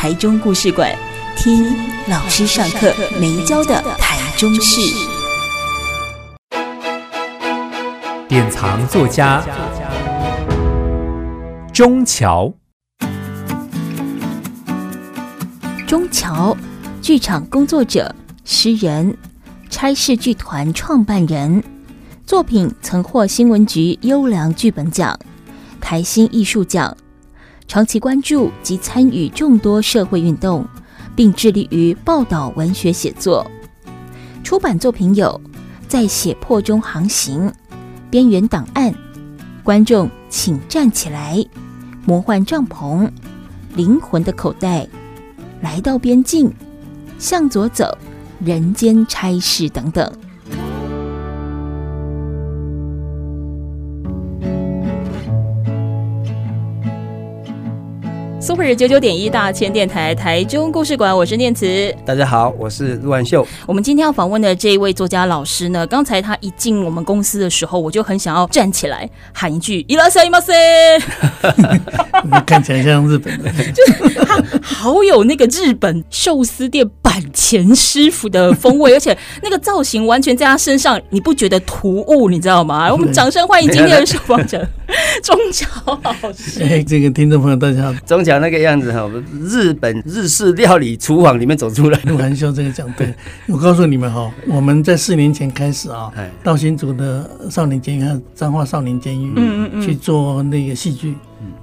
台中故事馆，听老师上课没教的台中事。典藏作家钟桥，钟桥，剧场工作者、诗人，差事剧团创办人，作品曾获新闻局优良剧本奖、台新艺术奖。长期关注及参与众多社会运动，并致力于报道文学写作。出版作品有《在血泊中航行》《边缘档案》《观众请站起来》《魔幻帐篷》《灵魂的口袋》《来到边境》《向左走》《人间差事》等等。Super 九九点一大千电台台中故事馆，我是念慈。大家好，我是陆万秀。我们今天要访问的这一位作家老师呢，刚才他一进我们公司的时候，我就很想要站起来喊一句“いらっしゃいませ”。你看起来像日本的，就是他好有那个日本寿司店板前师傅的风味，而且那个造型完全在他身上，你不觉得突兀？你知道吗？我们掌声欢迎今天的受访者钟桥老师。哎，这个听众朋友大家好，钟桥。那 个样子哈，我们日本日式料理厨房里面走出来。陆含修这个讲对，我告诉你们哈，我们在四年前开始啊，到新竹的少年监狱和彰化少年监狱嗯嗯去做那个戏剧，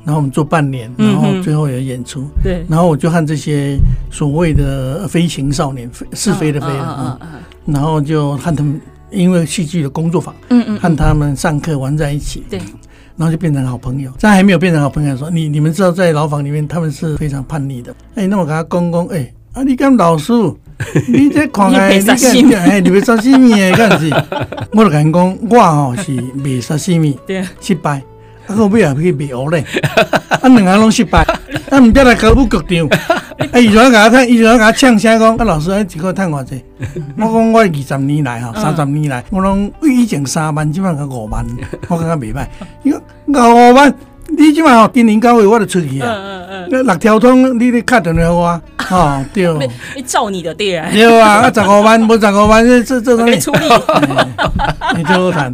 然后我们做半年，然后最后有演出。对，然后我就和这些所谓的飞行少年，是非的非啊，然后就和他们因为戏剧的工作坊，嗯嗯，和他们上课玩在一起。对。然后就变成好朋友，在还没有变成好朋友的时候，你你们知道，在牢房里面他们是非常叛逆的。哎，那我跟他公公，哎，啊，你跟老师，你这狂 哎，你干哎，你别杀西米的干是，我就跟他讲，我哦是卖沙西米，失败，啊，后尾也去卖蚵咧，啊，两个拢失败，啊，毋得来考副局长。啊，伊就要给他看，伊就要给他呛声讲，啊，老师，啊，一个月赚偌济？我讲我二十年来吼，三十年来，我拢以前三万，今晚才五万，我感觉袂歹。伊讲五万，你今晚吼今年九月我就出去啊。嗯嗯嗯。六条通，你你卡电话我，哈 对。你照你的对啊。对啊，啊十五万，无十五万，这这这东西。你最好谈，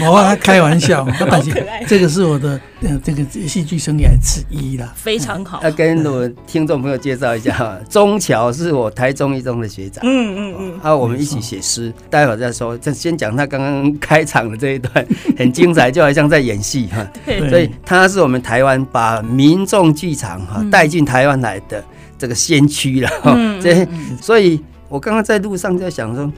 我开玩笑，但是这个是我的。这个戏剧生涯之一啦，非常好。要跟我听众朋友介绍一下哈，钟桥是我台中一中的学长，嗯嗯嗯，啊我们一起写诗，待会儿再说。先先讲他刚刚开场的这一段，很精彩，就好像在演戏哈。对，所以他是我们台湾把民众剧场哈带进台湾来的这个先驱了哈。这，所以我刚刚在路上在想说。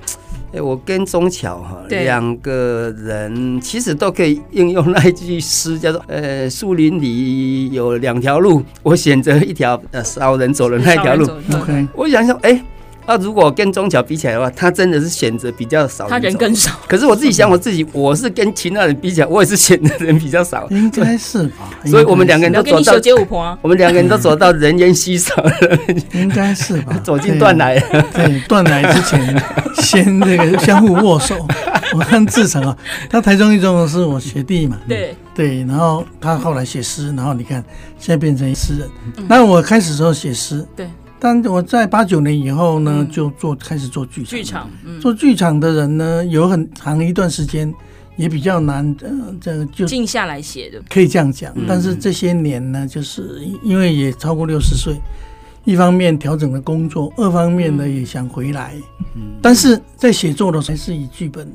哎，我跟钟桥哈两个人其实都可以应用那一句诗，叫做“呃，树林里有两条路，我选择一条呃少人走的那条路。” OK，我想想，哎。那如果跟钟桥比起来的话，他真的是选择比较少，他人更少。可是我自己想我自己，我是跟其他人比起来，我也是选择人比较少。应该是吧？所以我们两个人都走到街舞婆我们两个人都走到人烟稀少了。应该是吧？走进断奶。对，断奶之前先那个相互握手。我看志成啊，他台中一中是我学弟嘛。对对，然后他后来写诗，然后你看现在变成诗人。那我开始时候写诗。对。但我在八九年以后呢，嗯、就做开始做剧场。剧场，嗯、做剧场的人呢，有很长一段时间也比较难，呃，这个就静下来写的，可以这样讲。嗯、但是这些年呢，就是因为也超过六十岁，一方面调整了工作，二方面呢也想回来。嗯、但是在写作的时候还是以剧本。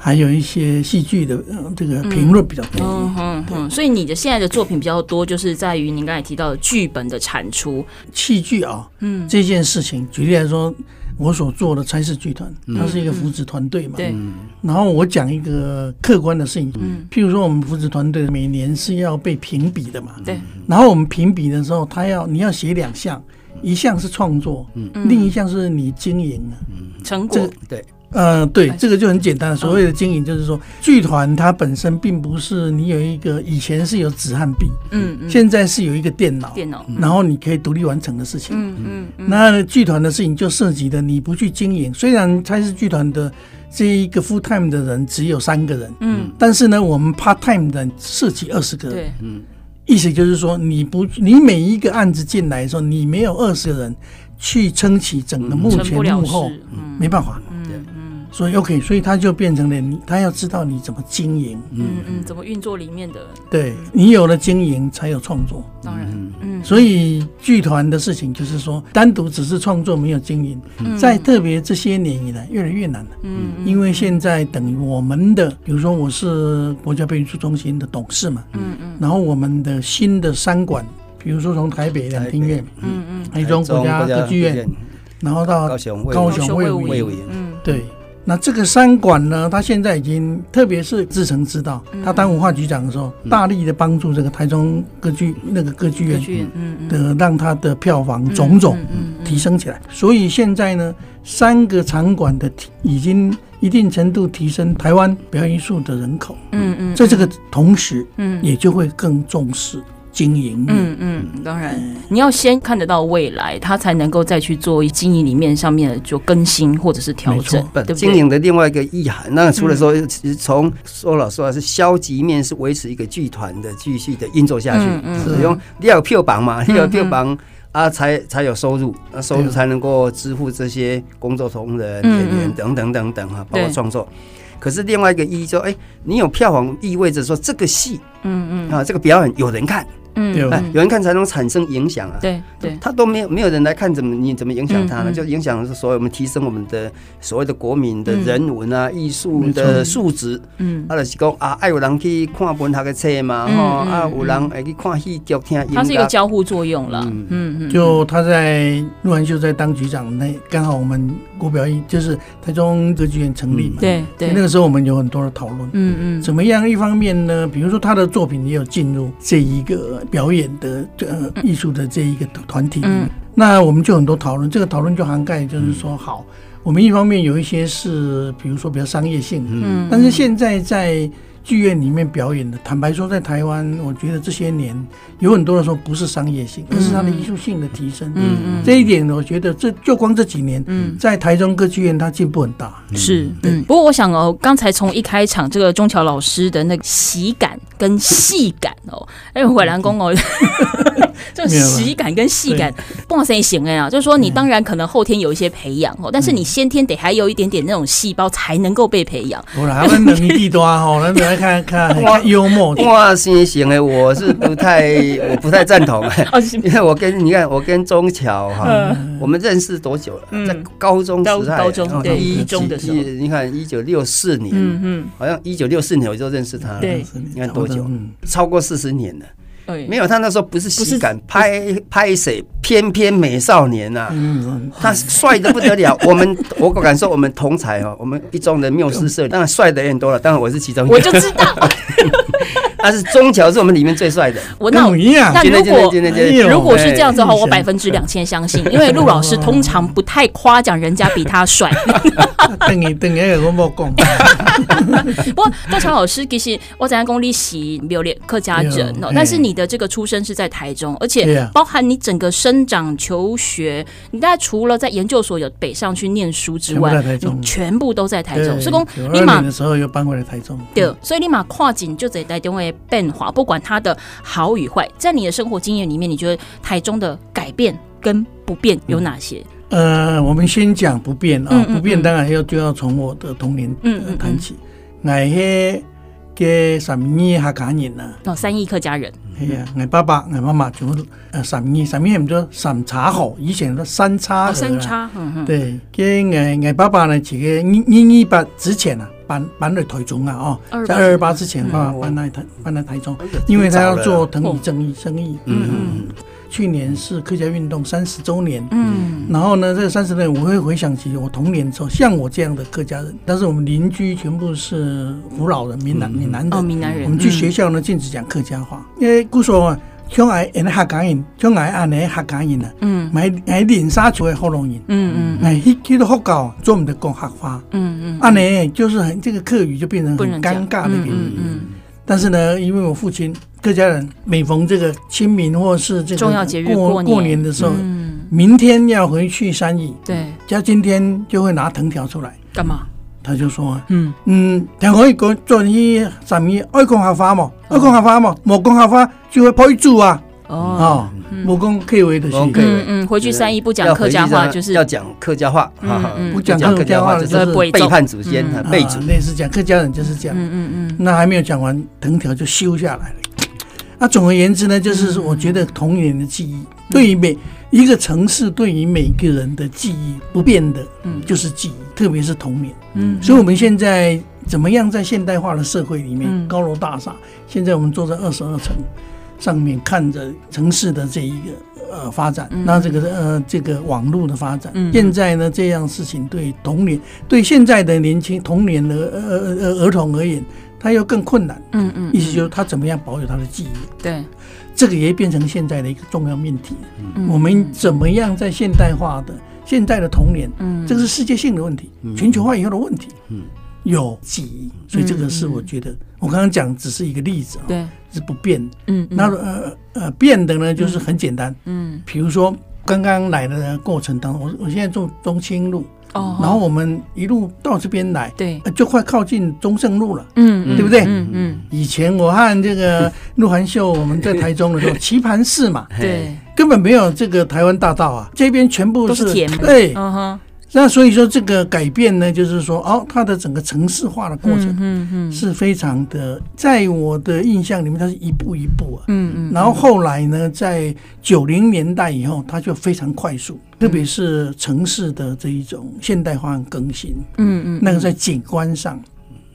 还有一些戏剧的这个评论比较多，嗯嗯嗯，所以你的现在的作品比较多，就是在于您刚才提到的剧本的产出。戏剧啊，嗯，这件事情，举例来说，我所做的差事剧团，它是一个扶植团队嘛，对。然后我讲一个客观的事情，嗯，譬如说我们扶植团队每年是要被评比的嘛，对。然后我们评比的时候，他要你要写两项，一项是创作，嗯，另一项是你经营。啊，嗯，成果。对。呃，对，这个就很简单。所谓的经营，就是说，剧团它本身并不是你有一个以前是有纸和笔，嗯嗯，现在是有一个电脑，电脑，然后你可以独立完成的事情，嗯嗯。那剧团的事情就涉及的你不去经营，虽然它是剧团的这一个 full time 的人只有三个人，嗯，但是呢，我们 part time 的涉及二十个人，对，嗯，意思就是说，你不，你每一个案子进来的时候，你没有二十个人去撑起整个幕前幕后，没办法。所以 OK，所以他就变成了你，他要知道你怎么经营，嗯嗯，怎么运作里面的。对，你有了经营，才有创作。当然，嗯，所以剧团的事情就是说，单独只是创作没有经营，在特别这些年以来越来越难了。嗯，因为现在等于我们的，比如说我是国家表演艺术中心的董事嘛，嗯嗯，然后我们的新的三馆，比如说从台北两厅院，嗯嗯，台中国家歌剧院，然后到高雄高雄卫武营，嗯，对。那这个三馆呢，他现在已经，特别是志成知道，他当文化局长的时候，大力的帮助这个台中歌剧那个歌剧院的，让他的票房种种提升起来。所以现在呢，三个场馆的提已经一定程度提升台湾表演艺术的人口。嗯嗯，在这个同时，嗯，也就会更重视。经营，嗯嗯，当然，你要先看得到未来，他才能够再去做经营里面上面的就更新或者是调整。对对？经营的另外一个意涵，那除了说，嗯、其实从说老实话是消极面是维持一个剧团的继续的运作下去，嗯嗯，使用你要有票房嘛，你要有票房啊，才才有收入，那收入才能够支付这些工作同仁、演员等等等等哈，包括创作。可是另外一个意义说，哎，你有票房意味着说这个戏，嗯嗯。啊，这个表演有人看。嗯，有人看才能产生影响啊。对对，他都没有没有人来看，怎么你怎么影响他呢？就影响是所谓我们提升我们的所谓的国民的人文啊、艺术的素质。嗯，啊，就是讲啊，爱有人去看文学的册嘛，哈啊，有人爱去看戏剧听。它是一个交互作用了。嗯嗯，就他在陆安秀在当局长那刚好我们国表一就是台中歌剧院成立嘛。对对，那个时候我们有很多的讨论。嗯嗯，怎么样？一方面呢，比如说他的作品也有进入这一个。表演的呃艺术的这一个团体，嗯，那我们就很多讨论，这个讨论就涵盖，就是说，好，我们一方面有一些是，比如说比较商业性，嗯，但是现在在。剧院里面表演的，坦白说，在台湾，我觉得这些年有很多的时候不是商业性，而是它的艺术性的提升。嗯嗯，这一点我觉得这就光这几年，嗯，在台中歌剧院它进步很大。是，嗯。不过我想哦，刚才从一开场这个钟桥老师的那个喜感跟戏感哦，哎，回兰公哦。这个喜感跟戏感不好才行哎啊，就是说你当然可能后天有一些培养哦，但是你先天得还有一点点那种细胞才能够被培养。我来，他们能力多哈，那 来看看哇，幽默哇，行行哎，我是不太我不太赞同。哎，因为我跟你看我跟钟桥哈，我们认识多久了？在高中时代，高中对一中的时候，你看一九六四年，嗯嗯，好像一九六四年我就认识他了，对，你看多久？超过四十年了。没有，他那时候不是喜感拍拍谁，翩翩美少年呐，他帅的不得了。我们我敢说我们同才哦，我们一中的缪斯社当然帅的人多了，当然我是其中一个。我就知道，但 是中桥是我们里面最帅的。我那那如果如果是这样子的话，我百分之两千相信，因为陆老师通常不太夸奖人家比他帅。等于等于我冇讲。不过钟桥老师其实我在公立系没有练客家人哦，但是你。的这个出生是在台中，而且包含你整个生长、求学，你大概除了在研究所有北上去念书之外，你全部都在台中。所以讲，立马的时候又搬回来台中。对，所以立马跨境就在台中会变化，不管它的好与坏，在你的生活经验里面，你觉得台中的改变跟不变有哪些？呃，我们先讲不变啊，不变当然要就要从我的童年嗯谈起，那些给三米客家人呢？哦，三亿客家人。系啊，我爸爸、我妈妈全部都呃三义，三义唔叫三叉河，以前都三叉河。三叉，对，跟我我爸爸呢，几个一一八之前啊，搬搬了台中啊，哦，在二二八之前啊，搬来台搬来台中，因为他要做藤椅正义生意。嗯嗯。去年是客家运动三十周年，嗯，然后呢，这三十年我会回想起我童年的时候，像我这样的客家人，但是我们邻居全部是福佬人、闽南、闽南的，哦，闽南人，我们去学校呢禁止讲客家话，因为据说像爱演客家人，像爱安尼客家人啊，嗯，买买连沙厝的福隆人，嗯嗯，哎，去去到福建做唔得讲客话，嗯嗯，安尼就是很这个客语就变成很尴尬的一个语。言。但是呢，因为我父亲客家人，每逢这个清明或是这个重要节日过过年。的时候，嗯，明天要回去山里，对，他今天就会拿藤条出来。干嘛？他就说，嗯。嗯，听可以讲做你什么爱讲客话嘛，爱讲客话嘛，冇讲客话就会跑去住啊。哦，冇讲客话的，嗯嗯，回去三姨不讲客家话，就是要讲客家话，不讲客家话就是背叛祖先，背祖。类似讲客家人就是这样，嗯嗯嗯。那还没有讲完，藤条就修下来了。那总而言之呢，就是我觉得童年的记忆，对于每一个城市，对于每个人的记忆不变的，嗯，就是记忆，特别是童年。嗯，所以我们现在怎么样在现代化的社会里面，高楼大厦，现在我们坐在二十二层。上面看着城市的这一个呃发展，那这个呃这个网络的发展，现在呢这样事情对童年对现在的年轻童年的呃呃儿童而言，他又更困难。嗯嗯，意思就是他怎么样保有他的记忆？对，这个也变成现在的一个重要命题。我们怎么样在现代化的现在的童年？嗯，这个是世界性的问题，全球化以后的问题。嗯。有记忆，所以这个是我觉得，我刚刚讲只是一个例子啊，对，是不变的。嗯，那呃呃变的呢，就是很简单。嗯，比如说刚刚来的过程当中，我我现在住中清路，哦，然后我们一路到这边来，对，就快靠近中正路了。嗯，对不对？嗯嗯。以前我和这个 鹿晗秀我们在台中的时候，棋盘市嘛，对，根本没有这个台湾大道啊，这边全部是田，对，嗯哼。那所以说这个改变呢，就是说哦，它的整个城市化的过程，嗯嗯是非常的，在我的印象里面，它是一步一步啊，嗯嗯，然后后来呢，在九零年代以后，它就非常快速，特别是城市的这一种现代化更新，嗯嗯，那个在景观上，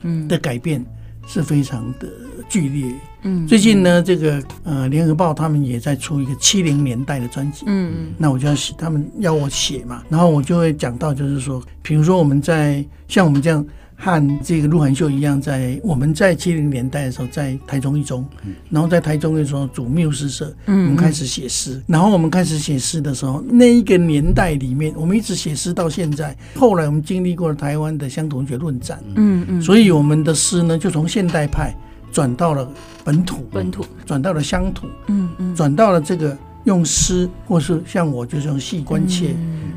嗯。的改变是非常的剧烈。嗯，最近呢，这个呃，联合报他们也在出一个七零年代的专辑。嗯嗯，那我就要写，他们要我写嘛，然后我就会讲到，就是说，比如说我们在像我们这样和这个鹿晗秀一样，在我们在七零年代的时候，在台中一中，然后在台中的时候组缪诗社，嗯，我们开始写诗，然后我们开始写诗的时候，那一个年代里面，我们一直写诗到现在。后来我们经历过了台湾的乡土文学论战，嗯嗯，所以我们的诗呢，就从现代派。转到了本土，本土转到了乡土，嗯嗯，转到了这个用诗，或是像我就是用戏关切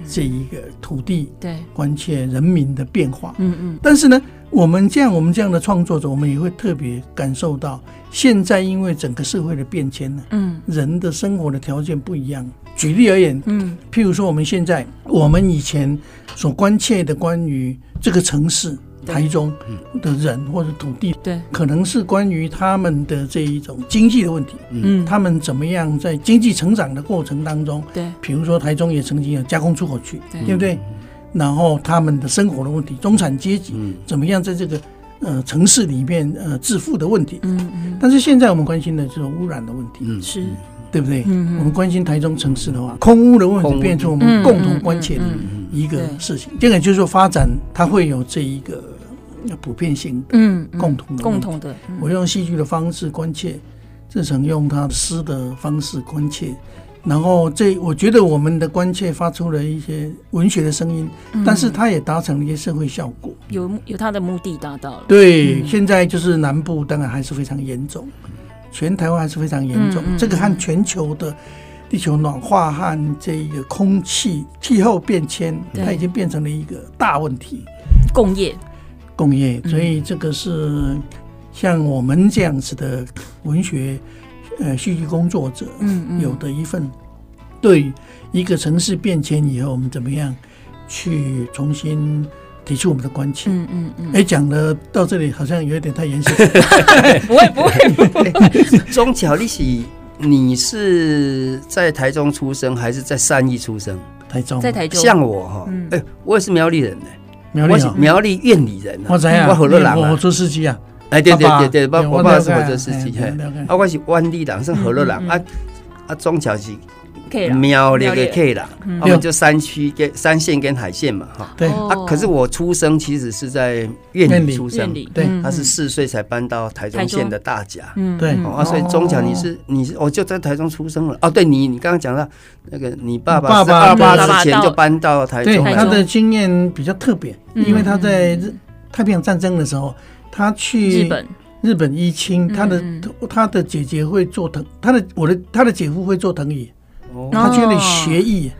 这一个土地，对，关切人民的变化，嗯嗯。但是呢，我们这样我们这样的创作者，我们也会特别感受到，现在因为整个社会的变迁呢，嗯，人的生活的条件不一样。举例而言，嗯，譬如说我们现在，我们以前所关切的关于这个城市。台中的人或者土地，对，可能是关于他们的这一种经济的问题，嗯，他们怎么样在经济成长的过程当中，对，比如说台中也曾经有加工出口区，对。不对？然后他们的生活的问题，中产阶级怎么样在这个呃城市里面呃致富的问题，嗯嗯。但是现在我们关心的就是污染的问题，嗯，是，对不对？嗯，我们关心台中城市的话，空污的问题变成我们共同关切的一个事情。这个就是说发展它会有这一个。普遍性的，嗯，共同的，共同的。我用戏剧的方式关切，志成用他诗的方式关切，然后这我觉得我们的关切发出了一些文学的声音，但是它也达成了一些社会效果，有有它的目的达到了。对，现在就是南部当然还是非常严重，全台湾还是非常严重。这个和全球的地球暖化和这个空气气候变迁，它已经变成了一个大问题。工业。工业，所以这个是像我们这样子的文学呃戏剧工作者，嗯嗯，有的一份对一个城市变迁以后，我们怎么样去重新提出我们的关切？嗯嗯嗯。哎，讲了到这里好像有一点太严肃。不会不会不会。宗 巧你是你是在台中出生还是在三义出生？台中，在台中。像我哈，哎，我也是苗栗人呢。我是苗栗院里人，我知啊，我火车人啊，火车司机啊，哎，对对对对，我爸爸是火车司机，嘿，啊，我是湾里人，是火车人，啊啊，庄桥是苗栗的 K 啦，我们就山区跟山线跟海线嘛，哈。对。啊，可是我出生其实是在苑里出生，对，他是四岁才搬到台中县的大甲，嗯，对。啊，所以中甲你是你是我就在台中出生了。哦，对你你刚刚讲到那个你爸爸是二八之前就搬到台中，他的经验比较特别，因为他在日太平洋战争的时候，他去日本。日本一清，他的他的姐姐会做藤，他的我的他的姐夫会做藤椅，他去那里学艺，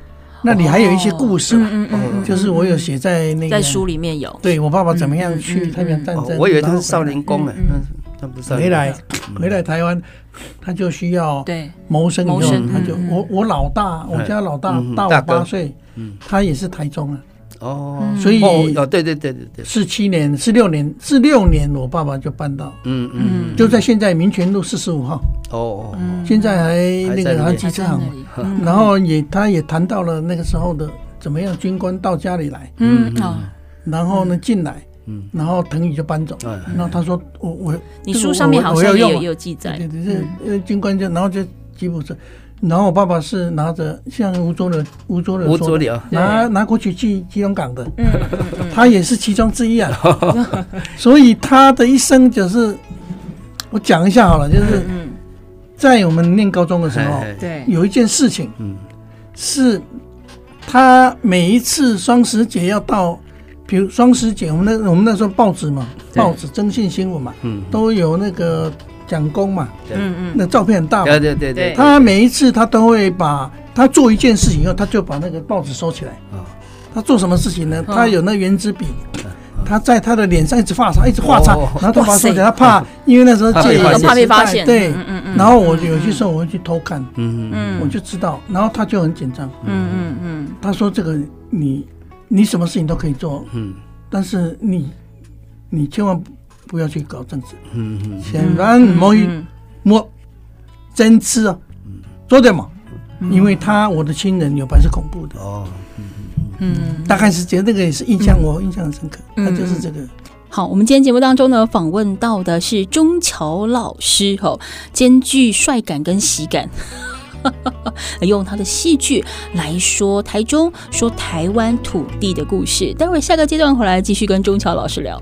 那里还有一些故事，就是我有写在那个在书里面有，对我爸爸怎么样去太平洋战争，我以为他是少年宫呢，他不是回来回来台湾，他就需要谋生以后，他就我我老大，我家老大大我八岁，他也是台中啊。哦，所以哦，对对对对对，四七年、四六年、四六年，我爸爸就搬到，嗯嗯，就在现在民权路四十五号。哦哦，现在还那个还机车行，然后也他也谈到了那个时候的怎么样，军官到家里来，嗯然后呢进来，嗯，然后藤椅就搬走，然后他说我我，你书上面好像也有记载，对对对，呃军官就然后就吉普车。然后我爸爸是拿着像吴浊流、吴浊流说的，拿拿过去去基隆港的，他也是其中之一啊。所以他的一生就是，我讲一下好了，就是在我们念高中的时候，对，有一件事情，是他每一次双十节要到，比如双十节，我们那我们那时候报纸嘛，报纸征信新闻嘛，都有那个。蒋公嘛，嗯嗯，那照片很大嘛，对对对对。他每一次他都会把他做一件事情以后，他就把那个报纸收起来。啊，他做什么事情呢？他有那圆珠笔，他在他的脸上一直画叉，一直画叉，然后他把它收起来，他怕，因为那时候戒严，怕被发现。对，嗯嗯。然后我有些时候我会去偷看，嗯嗯，我就知道，然后他就很紧张，嗯嗯嗯。他说：“这个你你什么事情都可以做，嗯，但是你你千万。”不要去搞政治，嗯嗯，千万莫莫真吃啊，做点嘛，因为他我的亲人有白是恐怖的。哦，嗯嗯，大概是觉得这个也是印象，我印象很深刻，那就是这个。好，我们今天节目当中呢，访问到的是钟桥老师，哈，兼具帅感跟喜感，用他的戏剧来说台中，说台湾土地的故事。待会下个阶段回来继续跟钟桥老师聊。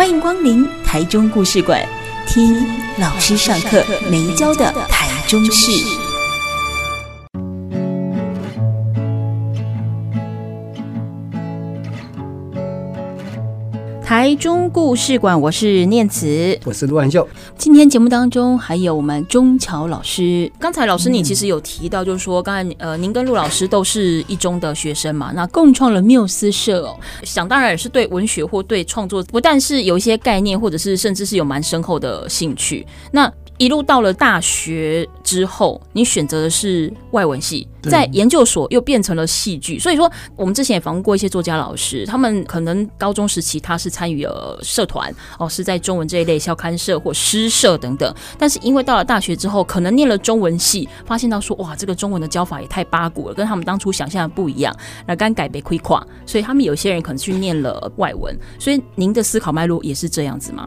欢迎光临台中故事馆，听老师上课没教的台中事。台中故事馆，我是念慈，我是陆安秀。今天节目当中还有我们钟桥老师。刚才老师你其实有提到，就是说刚才呃，您跟陆老师都是一中的学生嘛，那共创了缪斯社哦，想当然也是对文学或对创作不但是有一些概念，或者是甚至是有蛮深厚的兴趣。那一路到了大学之后，你选择的是外文系，在研究所又变成了戏剧。所以说，我们之前也访问过一些作家老师，他们可能高中时期他是参与了社团哦，是在中文这一类校刊社或诗社等等。但是因为到了大学之后，可能念了中文系，发现到说哇，这个中文的教法也太八股了，跟他们当初想象的不一样，那刚改被亏垮，所以他们有些人可能去念了外文。所以您的思考脉络也是这样子吗？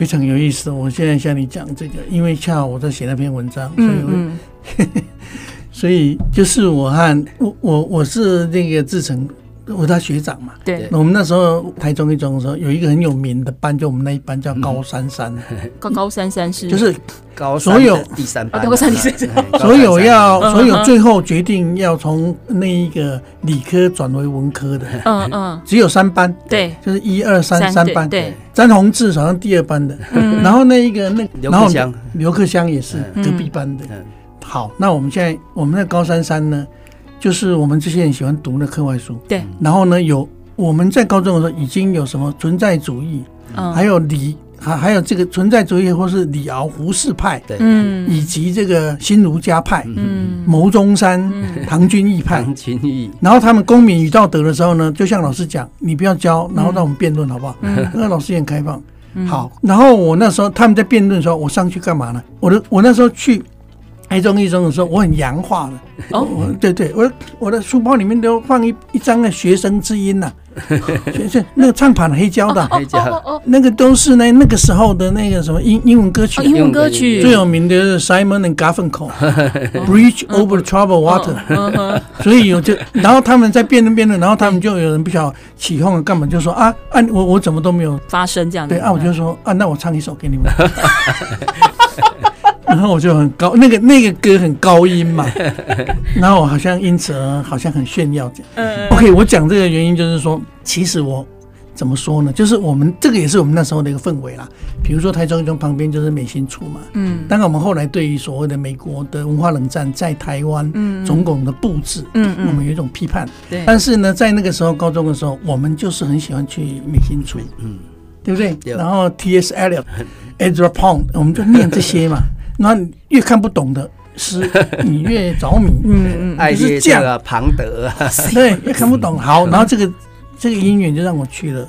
非常有意思，我现在向你讲这个，因为恰好我在写那篇文章，所以我，嗯 嗯所以就是我和我我我是那个志成。我他学长嘛，对，我们那时候台中一中的时候，有一个很有名的班，就我们那一班叫高三三。高高三三。是。就是高所有第三班，高三第三。班，所有要所有最后决定要从那一个理科转为文科的，嗯嗯，只有三班，对，就是一二三三班，对，詹宏志好像第二班的，然后那一个那刘克香，刘克香也是隔壁班的。好，那我们现在我们那高三三呢？就是我们这些人喜欢读的课外书，对。然后呢，有我们在高中的时候已经有什么存在主义，嗯，还有理，还还有这个存在主义或是李敖胡适派，对，嗯，以及这个新儒家派，嗯，牟宗三、唐君毅派，唐君毅，然后他们公民与道德的时候呢，就像老师讲，你不要教，然后让我们辩论好不好？那老师也很开放。好，然后我那时候他们在辩论的时候，我上去干嘛呢？我的我那时候去。台中一中的时候，我很洋化的。哦，对对，我我的书包里面都放一一张的学生之音呐，学生那个唱盘黑胶的，黑胶，那个都是那那个时候的那个什么英英文歌曲，英文歌曲。最有名的是 Simon and Garfunkel Bridge Over Troubled Water。所以有就，然后他们在辩论辩论，然后他们就有人不晓得起哄干嘛，就说啊啊，我我怎么都没有发声这样子。对啊，我就说啊，那我唱一首给你们。然后我就很高，那个那个歌很高音嘛，然后我好像因此而好像很炫耀这样。嗯，OK，我讲这个原因就是说，其实我怎么说呢？就是我们这个也是我们那时候的一个氛围啦。比如说台中一中旁边就是美心处嘛，嗯，当然我们后来对于所谓的美国的文化冷战在台湾，嗯，总统的布置，嗯嗯，我们有一种批判。对，但是呢，在那个时候高中的时候，我们就是很喜欢去美心处，嗯，对不对？然后 T.S. Eliot、Ezra Pound，我们就念这些嘛。那越看不懂的诗，你越着迷。嗯嗯，爱列这个庞德啊，对，越看不懂。好，然后这个这个因缘就让我去了。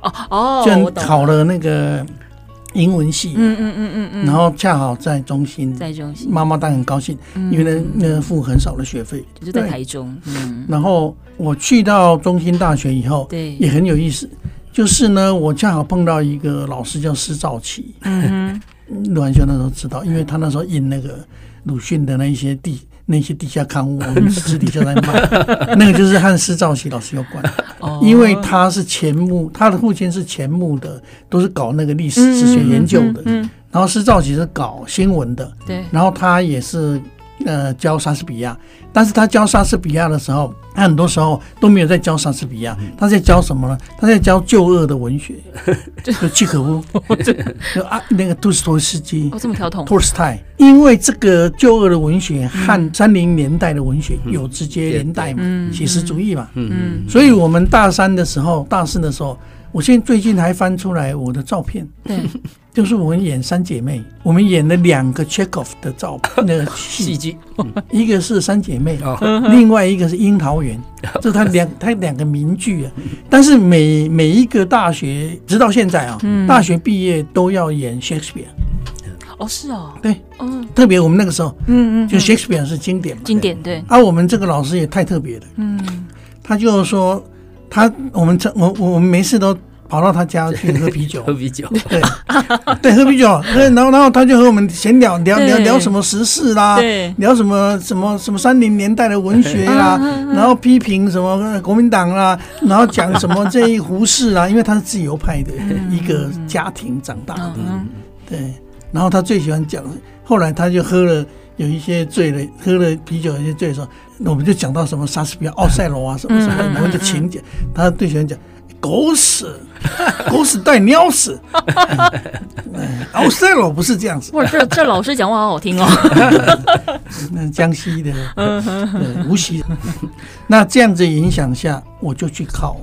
哦哦，就考了那个英文系。嗯嗯嗯嗯嗯。然后恰好在中心，在中心，妈妈当然很高兴，因为那那付很少的学费。就在台中。嗯。然后我去到中心大学以后，对，也很有意思。就是呢，我恰好碰到一个老师叫施兆奇。嗯。陆汉修那时候知道，因为他那时候印那个鲁迅的那一些地那些地下刊物，我们私底下在卖，那个就是和施肇禧老师有关。哦，因为他是钱穆，他的父亲是钱穆的，都是搞那个历史史学研究的。嗯，然后施肇禧是搞新闻的。对，然后他也是。呃，教莎士比亚，但是他教莎士比亚的时候，他很多时候都没有在教莎士比亚，他在教什么呢？他在教旧恶的文学，就契诃夫，就啊那个托斯托斯基，哦这么托斯泰，因为这个旧恶的文学和三零年代的文学有直接连带嘛，写实主义嘛，嗯，所以我们大三的时候，大四的时候。我现在最近还翻出来我的照片，对，就是我们演三姐妹，我们演了两个 Chekhov 的照片，那个戏。剧，一个是三姐妹，另外一个是樱桃园，这是他两他两个名剧啊。但是每每一个大学直到现在啊，大学毕业都要演 Shakespeare。哦，是哦，对，嗯，特别我们那个时候，嗯嗯，就 Shakespeare 是经典嘛，经典对。而我们这个老师也太特别了，嗯，他就说。他我们这我我们没事都跑到他家去喝啤酒，喝啤酒，对。对，喝啤酒，然后然后他就和我们闲聊聊聊聊什么时事啦，聊什么什么什么三零年代的文学啦，然后批评什么国民党啦，然后讲什么这一胡适啦，因为他是自由派的一个家庭长大的，对，然后他最喜欢讲，后来他就喝了。有一些醉了，喝了啤酒，有一些醉的时候，那我们就讲到什么莎士比亚、奥赛罗啊什么什么，我们就情节，他最喜欢讲狗屎，狗屎带尿屎，奥赛罗不是这样子。哇，这这老师讲话好好听哦。那江西的，对，无锡。那这样子影响下，我就去考。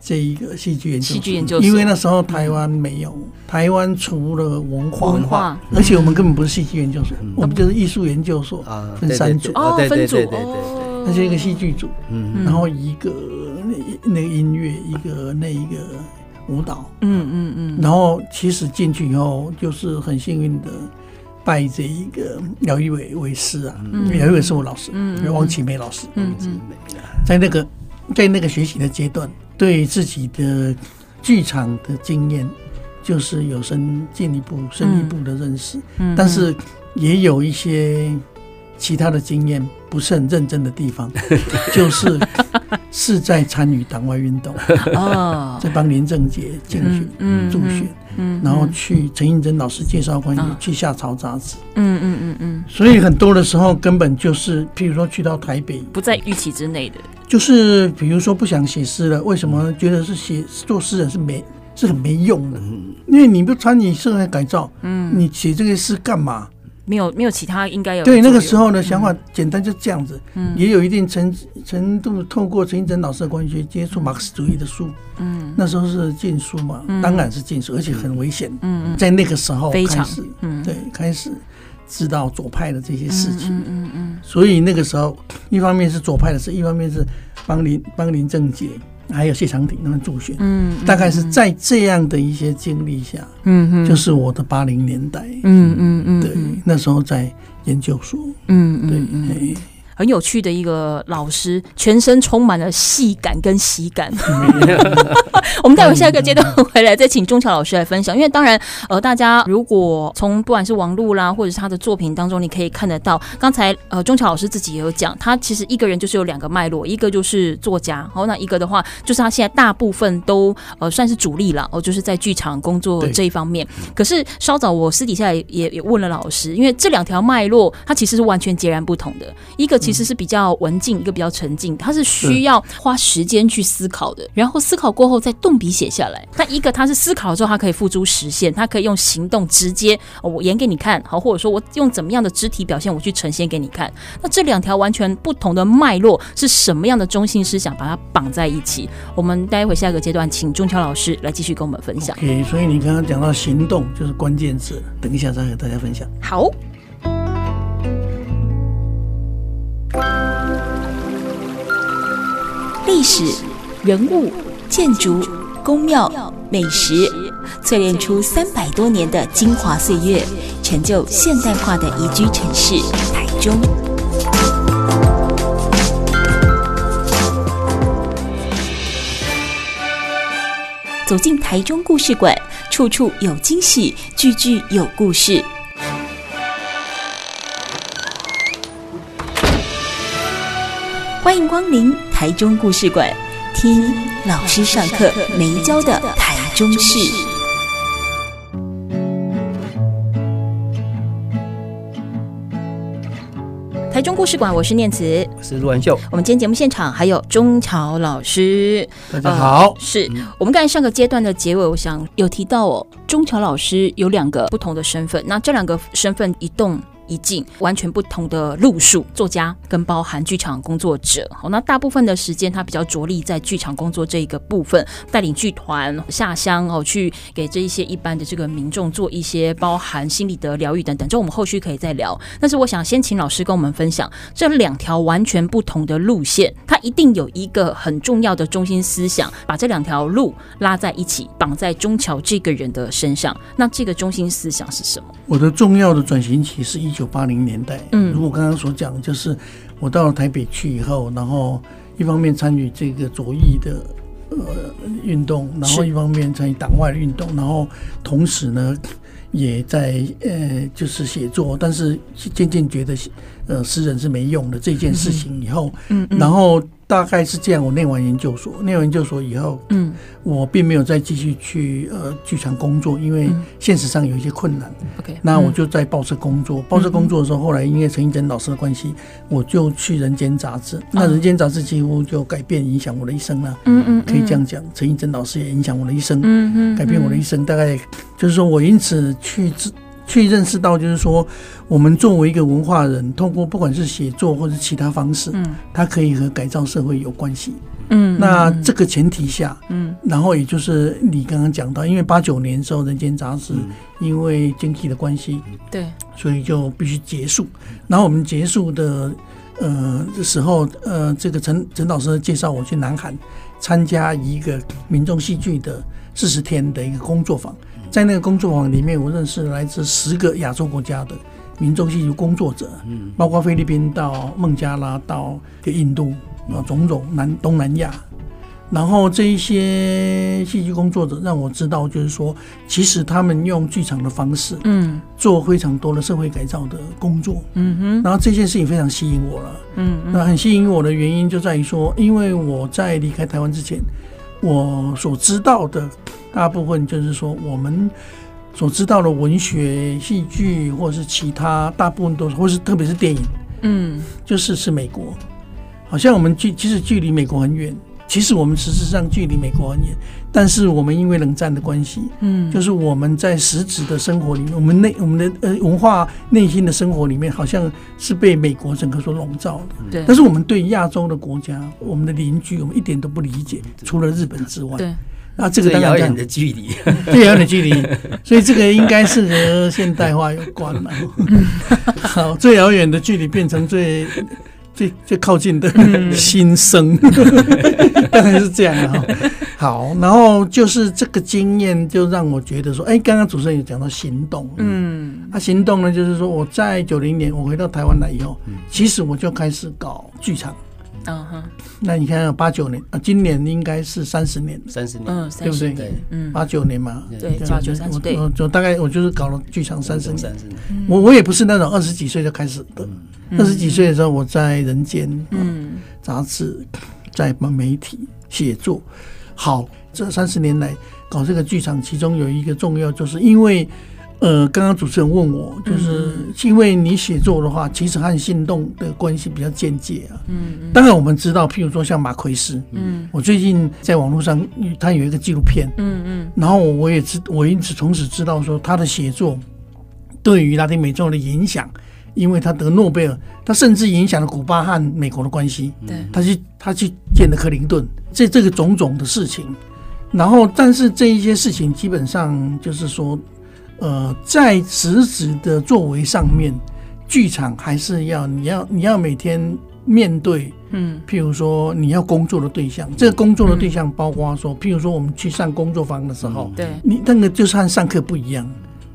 这一个戏剧研究所，戏剧研究所，因为那时候台湾没有，台湾除了文化，文化，而且我们根本不是戏剧研究所，我们就是艺术研究所，分三组，哦，分组对对，那是一个戏剧组，嗯，然后一个那那个音乐，一个那一个舞蹈，嗯嗯嗯，然后其实进去以后就是很幸运的拜这一个姚一伟为师啊，姚一伟是我老师，嗯，王启梅老师，嗯嗯，在那个在那个学习的阶段。对自己的剧场的经验，就是有深进一步、深一步的认识，但是也有一些其他的经验不是很认真的地方，就是是在参与党外运动，哦，在帮林正杰竞选、嗯、助选，嗯，然后去陈映真老师介绍关系，去下潮杂志，嗯嗯嗯嗯，所以很多的时候根本就是，譬如说去到台北，不在预期之内的。就是比如说不想写诗了，为什么觉得是写做诗人是没是很没用的？因为你不参与社会改造，嗯，你写这个诗干嘛？没有没有其他应该有对那个时候的想法简单就这样子，嗯，也有一定程程度透过陈映真老师的关系接触马克思主义的书，嗯，那时候是禁书嘛，当然是禁书，而且很危险，嗯，在那个时候开始，嗯，对，开始知道左派的这些事情，嗯嗯嗯，所以那个时候一方面是左派的事，一方面是帮林帮林正杰。还有谢长廷他们助选，嗯，大概是在这样的一些经历下，嗯，就是我的八零年代，嗯嗯嗯，对，那时候在研究所，嗯嗯嗯。很有趣的一个老师，全身充满了戏感跟喜感。我们待会下一个阶段回来再请钟桥老师来分享。因为当然，呃，大家如果从不管是网络啦，或者是他的作品当中，你可以看得到，刚才呃钟桥老师自己也有讲，他其实一个人就是有两个脉络，一个就是作家，然后，那一个的话就是他现在大部分都呃算是主力了，哦，就是在剧场工作这一方面。可是稍早我私底下也也问了老师，因为这两条脉络它其实是完全截然不同的，一个。其实是比较文静，一个比较沉静，它是需要花时间去思考的，然后思考过后再动笔写下来。那一个它是思考了之后，它可以付诸实现，它可以用行动直接我演给你看，好，或者说我用怎么样的肢体表现，我去呈现给你看。那这两条完全不同的脉络是什么样的中心思想把它绑在一起？我们待会下一个阶段请中桥老师来继续跟我们分享。OK，所以你刚刚讲到行动就是关键字，等一下再和大家分享。好。历史、人物、建筑、宫庙、美食，淬炼出三百多年的精华岁月，成就现代化的宜居城市台中。走进台中故事馆，处处有惊喜，句句有故事。欢迎光临台中故事馆，听老师上课没教的台中事。台中故事馆，我是念慈，我是陆文秀。我们今天节目现场还有中桥老师，大家好。呃、是我们刚才上个阶段的结尾，我想有提到哦，中桥老师有两个不同的身份，那这两个身份一动一静，完全不同的路数，作家跟包含剧场工作者。好，那大部分的时间他比较着力在剧场工作这一个部分，带领剧团下乡哦，去给这一些一般的这个民众做一些包含心理的疗愈等等。这我们后续可以再聊。但是我想先请老师跟我们分享这两条完全不同的路线，它一定有一个很重要的中心思想，把这两条路拉在一起，绑在中桥这个人的身上。那这个中心思想是什么？我的重要的转型期是一九八零年代，嗯，如果刚刚所讲，就是我到了台北去以后，然后一方面参与这个左翼的呃运动，然后一方面参与党外的运动，然后同时呢也在呃就是写作，但是渐渐觉得呃诗人是没用的这件事情以后，嗯，嗯，然后。大概是这样。我念完研究所，念完研究所以后，嗯，我并没有再继续去呃剧场工作，因为现实上有一些困难。OK，、嗯、那我就在报社工作。报社工作的时候，后来因为陈映真老师的关系，我就去《人间》杂志。那《人间》杂志几乎就改变影响我的一生了。嗯嗯，可以这样讲，陈映真老师也影响我的一生。嗯嗯，改变我的一生，大概就是说我因此去去认识到，就是说，我们作为一个文化人，通过不管是写作或者其他方式，嗯，它可以和改造社会有关系，嗯。那这个前提下，嗯，然后也就是你刚刚讲到，因为八九年时候《人间》杂志因为经济的关系，对，所以就必须结束。然后我们结束的呃的时候，呃，这个陈陈老师介绍我去南韩参加一个民众戏剧的四十天的一个工作坊。在那个工作坊里面，我认识来自十个亚洲国家的民众戏剧工作者，嗯，包括菲律宾到孟加拉到印度啊，种种南东南亚，然后这一些戏剧工作者让我知道，就是说，其实他们用剧场的方式，嗯，做非常多的社会改造的工作，嗯哼，然后这件事情非常吸引我了，嗯，那很吸引我的原因就在于说，因为我在离开台湾之前，我所知道的。大部分就是说，我们所知道的文学、戏剧，或者是其他，大部分都是，或是特别是电影，嗯，就是是美国，好像我们距其实距离美国很远，其实我们事实上距离美国很远，但是我们因为冷战的关系，嗯，就是我们在实质的生活里面，我们内我们的呃文化内心的生活里面，好像是被美国整个所笼罩的。对。但是我们对亚洲的国家，我们的邻居，我们一点都不理解，除了日本之外。对。那这个当然遥远的距离，最 遥远的距离，所以这个应该是和现代化有关了。好，最遥远的距离变成最最最靠近的心声，当然 是这样哈。好，然后就是这个经验，就让我觉得说，哎，刚刚主持人有讲到行动，嗯，啊，行动呢，就是说我在九零年我回到台湾来以后，其实我就开始搞剧场。嗯哼，那你看八九年啊，今年应该是三十年，三十年，嗯，对不对？对，嗯，八九年嘛，对，八九三十，对，我就大概我就是搞了剧场三十年，我我也不是那种二十几岁就开始的，二十几岁的时候我在人间，嗯，杂志，在媒体写作，好，这三十年来搞这个剧场，其中有一个重要，就是因为。呃，刚刚主持人问我，就是因为你写作的话，其实和行动的关系比较间接啊。嗯，当然我们知道，譬如说像马奎斯，嗯，我最近在网络上，他有一个纪录片，嗯嗯，然后我也知，我因此从此知道说他的写作对于拉丁美洲的影响，因为他得诺贝尔，他甚至影响了古巴和美国的关系。对，他去他去见了克林顿，这这个种种的事情，然后但是这一些事情基本上就是说。呃，在实质的作为上面，剧场还是要你要你要每天面对，嗯，譬如说你要工作的对象，这个工作的对象包括说，譬如说我们去上工作坊的时候，对，你那个就是和上课不一样，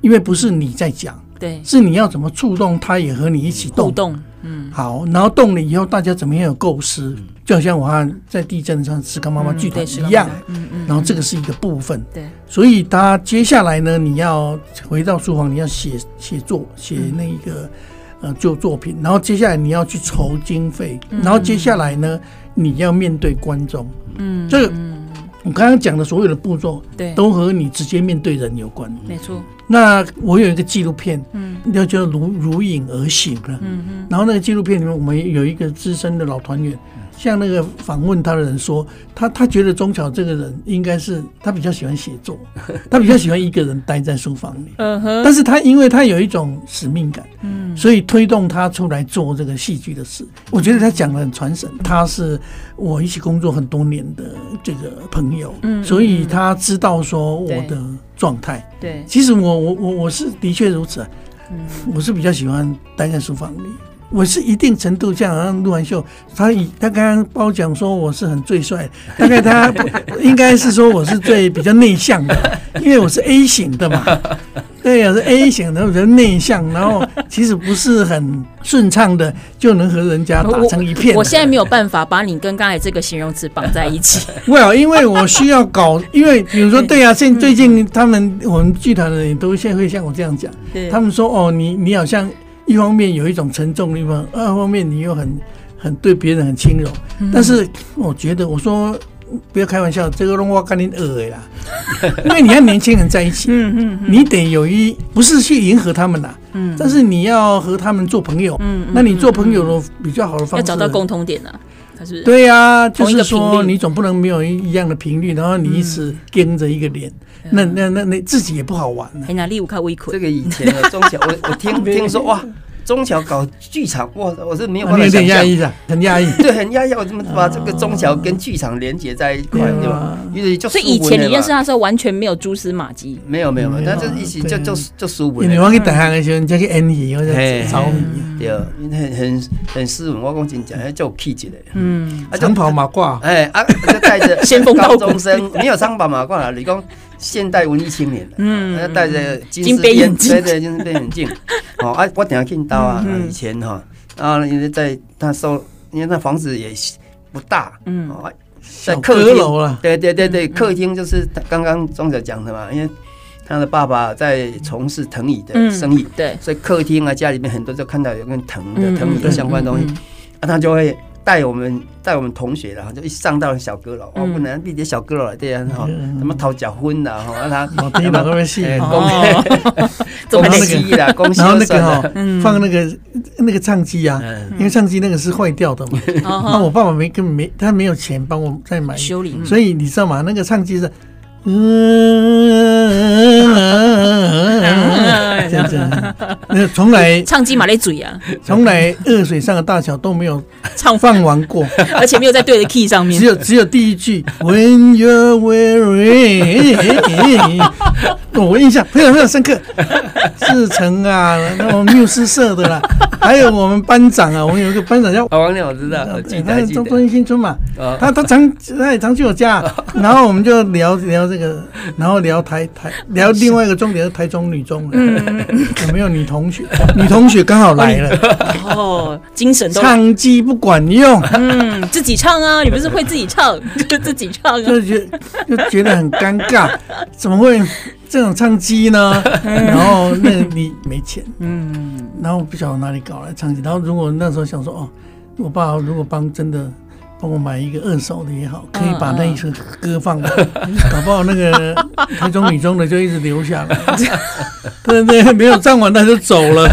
因为不是你在讲，对，是你要怎么触动他，也和你一起动，动，嗯，好，然后动了以后，大家怎么样有构思。就好像我看在地震上石刚妈妈剧团一样，嗯嗯，然后这个是一个部分，对，所以他接下来呢，你要回到书房，你要写写作，写那一个呃旧作品，然后接下来你要去筹经费，然后接下来呢，你要面对观众，嗯，这个我刚刚讲的所有的步骤，对，都和你直接面对人有关，没错。那我有一个纪录片，嗯，要叫如如影而行了，嗯嗯，然后那个纪录片里面，我们有一个资深的老团员。像那个访问他的人说，他他觉得钟巧这个人应该是他比较喜欢写作，他比较喜欢一个人待在书房里。嗯哼。但是他因为他有一种使命感，嗯，所以推动他出来做这个戏剧的事。我觉得他讲得很传神。他是我一起工作很多年的这个朋友，嗯，所以他知道说我的状态。对，其实我我我我是的确如此啊，嗯，我是比较喜欢待在书房里。我是一定程度这样，好像陆完秀，他以他刚刚褒奖说我是很最帅，大概他 应该是说我是最比较内向的，因为我是 A 型的嘛，对呀，是 A 型的，比较内向，然后其实不是很顺畅的就能和人家打成一片。我现在没有办法把你跟刚才这个形容词绑在一起。Well，因为我需要搞，因为比如说对呀，现最近他们我们剧团的人都现在会像我这样讲，他们说哦，你你好像。一方面有一种沉重的地方，二方面你又很很对别人很轻柔，嗯、但是我觉得我说不要开玩笑，这个让我跟你恶啦，因为你和年轻人在一起，嗯嗯，你得有一不是去迎合他们呐，嗯，但是你要和他们做朋友，嗯，那你做朋友的比较好的方式要找到共同点呢、啊，他是？对呀、啊，就是说你总不能没有一样的频率，然后你一直跟着一个脸。那那那那自己也不好玩呢。哎，哪里有看微这个以前的中桥，我我听听说哇，中桥搞剧场哇，我是没有办法想象，很压抑的，很压抑。对，很压抑。我怎么把这个中桥跟剧场连接在一块，对吧？因为就所以以前你认识他的时候，完全没有蛛丝马迹。没有没有没有，他就一起就就就斯文。你忘记等他的时候，你叫去演戏，或者找你。对，很很很斯文。我讲真讲，还叫我气质的。嗯，长袍马褂。哎啊，就带着 先锋高中生，没有长袍马褂了。你讲。现代文艺青年。嗯，他戴着金丝边，对对，金丝边眼镜。哦，啊，我等下看到啊，以前哈，啊，因为在他收，因为那房子也不大，嗯，在客厅，对对对对，客厅就是刚刚钟小讲的嘛，因为他的爸爸在从事藤椅的生意，对，所以客厅啊，家里面很多就看到有跟藤的藤椅的相关东西，啊，他就会。带我们带我们同学然后就一上到小阁楼，哦，不能比这小阁楼对呀，哈，什么讨脚婚的哈，让他听到那边戏，恭喜 啦，恭喜然后那个哈，放那个那个唱机啊，因为唱机那个是坏掉的嘛，那我爸爸没根本没他没有钱帮我再买。修理，所以你知道吗？那个唱机是这样子，那从来唱机马来嘴啊，从来恶水上的大小都没有唱放完过，而且没有在对的 key 上面，只有只有第一句 When you're weary，我印象非常非常深刻。志成啊，那种缪斯社的啦，还有我们班长啊，我们有一个班长叫王亮，我知道，记得记得。中中新村嘛，他他常他也常去我家，然后我们就聊聊这个，然后聊台台聊另外一个重点是台中女中，有没有女同学？女同学刚好来了，哦，精神都唱机不管用，嗯，自己唱啊，你不是会自己唱 就自己唱啊，就觉就觉得很尴尬，怎么会？这种唱机呢，然后那你没钱，嗯，然后不晓得哪里搞来唱机，然后如果那时候想说哦，我爸如果帮真的帮我买一个二手的也好，可以把那一首歌放，搞不好那个 台中女中的就一直留下来，对对，没有唱完他就走了。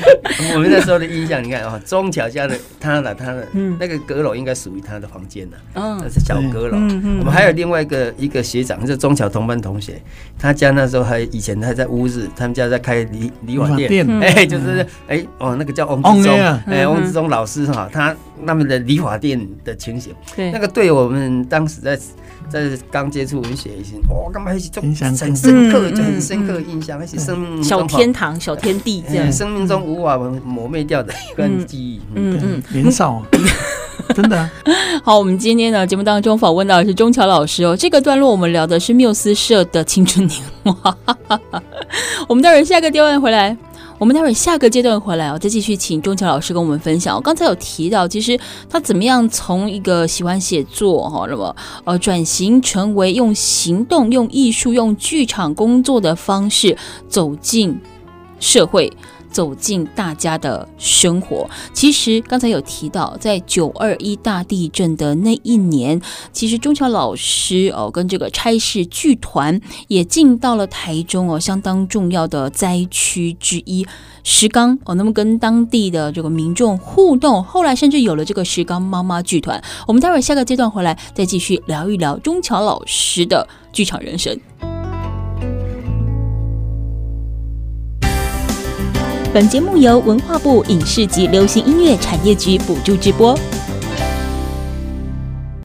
我们那时候的印象，你看啊，中桥家的他的他的嗯。那个阁楼应该属于他的房间的，那是小阁楼。我们还有另外一个一个学长，是中桥同班同学，他家那时候还以前还在乌日，他们家在开理理发店，哎，就是哎哦，那个叫翁志忠，哎，翁志忠老师哈，他那边的理发店的情形，那个对我们当时在。在刚接触文学以前，哇，干嘛还是这种很深刻，就很深刻的印象，而且生命小天堂、小天地这样，生命中无法磨灭掉的一段记忆。嗯嗯，年少，真的。好，我们今天呢节目当中访问到的是钟桥老师哦。这个段落我们聊的是缪斯社的青春年华。我们待会儿下个阶段回来。我们待会儿下个阶段回来哦，再继续请钟桥老师跟我们分享。我刚才有提到，其实他怎么样从一个喜欢写作哈，那么呃转型成为用行动、用艺术、用剧场工作的方式走进社会。走进大家的生活。其实刚才有提到，在九二一大地震的那一年，其实钟桥老师哦，跟这个差事剧团也进到了台中哦，相当重要的灾区之一石冈哦，那么跟当地的这个民众互动，后来甚至有了这个石冈妈妈剧团。我们待会儿下个阶段回来再继续聊一聊钟桥老师的剧场人生。本节目由文化部影视及流行音乐产业局补助直播。